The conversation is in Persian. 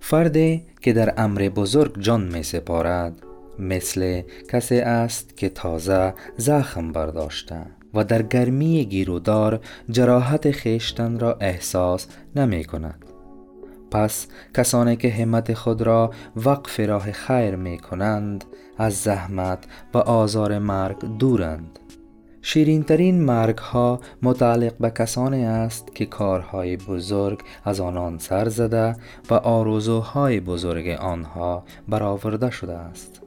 فردی که در امر بزرگ جان می سپارد مثل کسی است که تازه زخم برداشته و در گرمی گیرودار جراحت خیشتن را احساس نمی کند. پس کسانی که همت خود را وقف راه خیر می کنند از زحمت و آزار مرگ دورند. شیرینترین مرگ ها متعلق به کسانی است که کارهای بزرگ از آنان سر زده و آرزوهای بزرگ آنها برآورده شده است.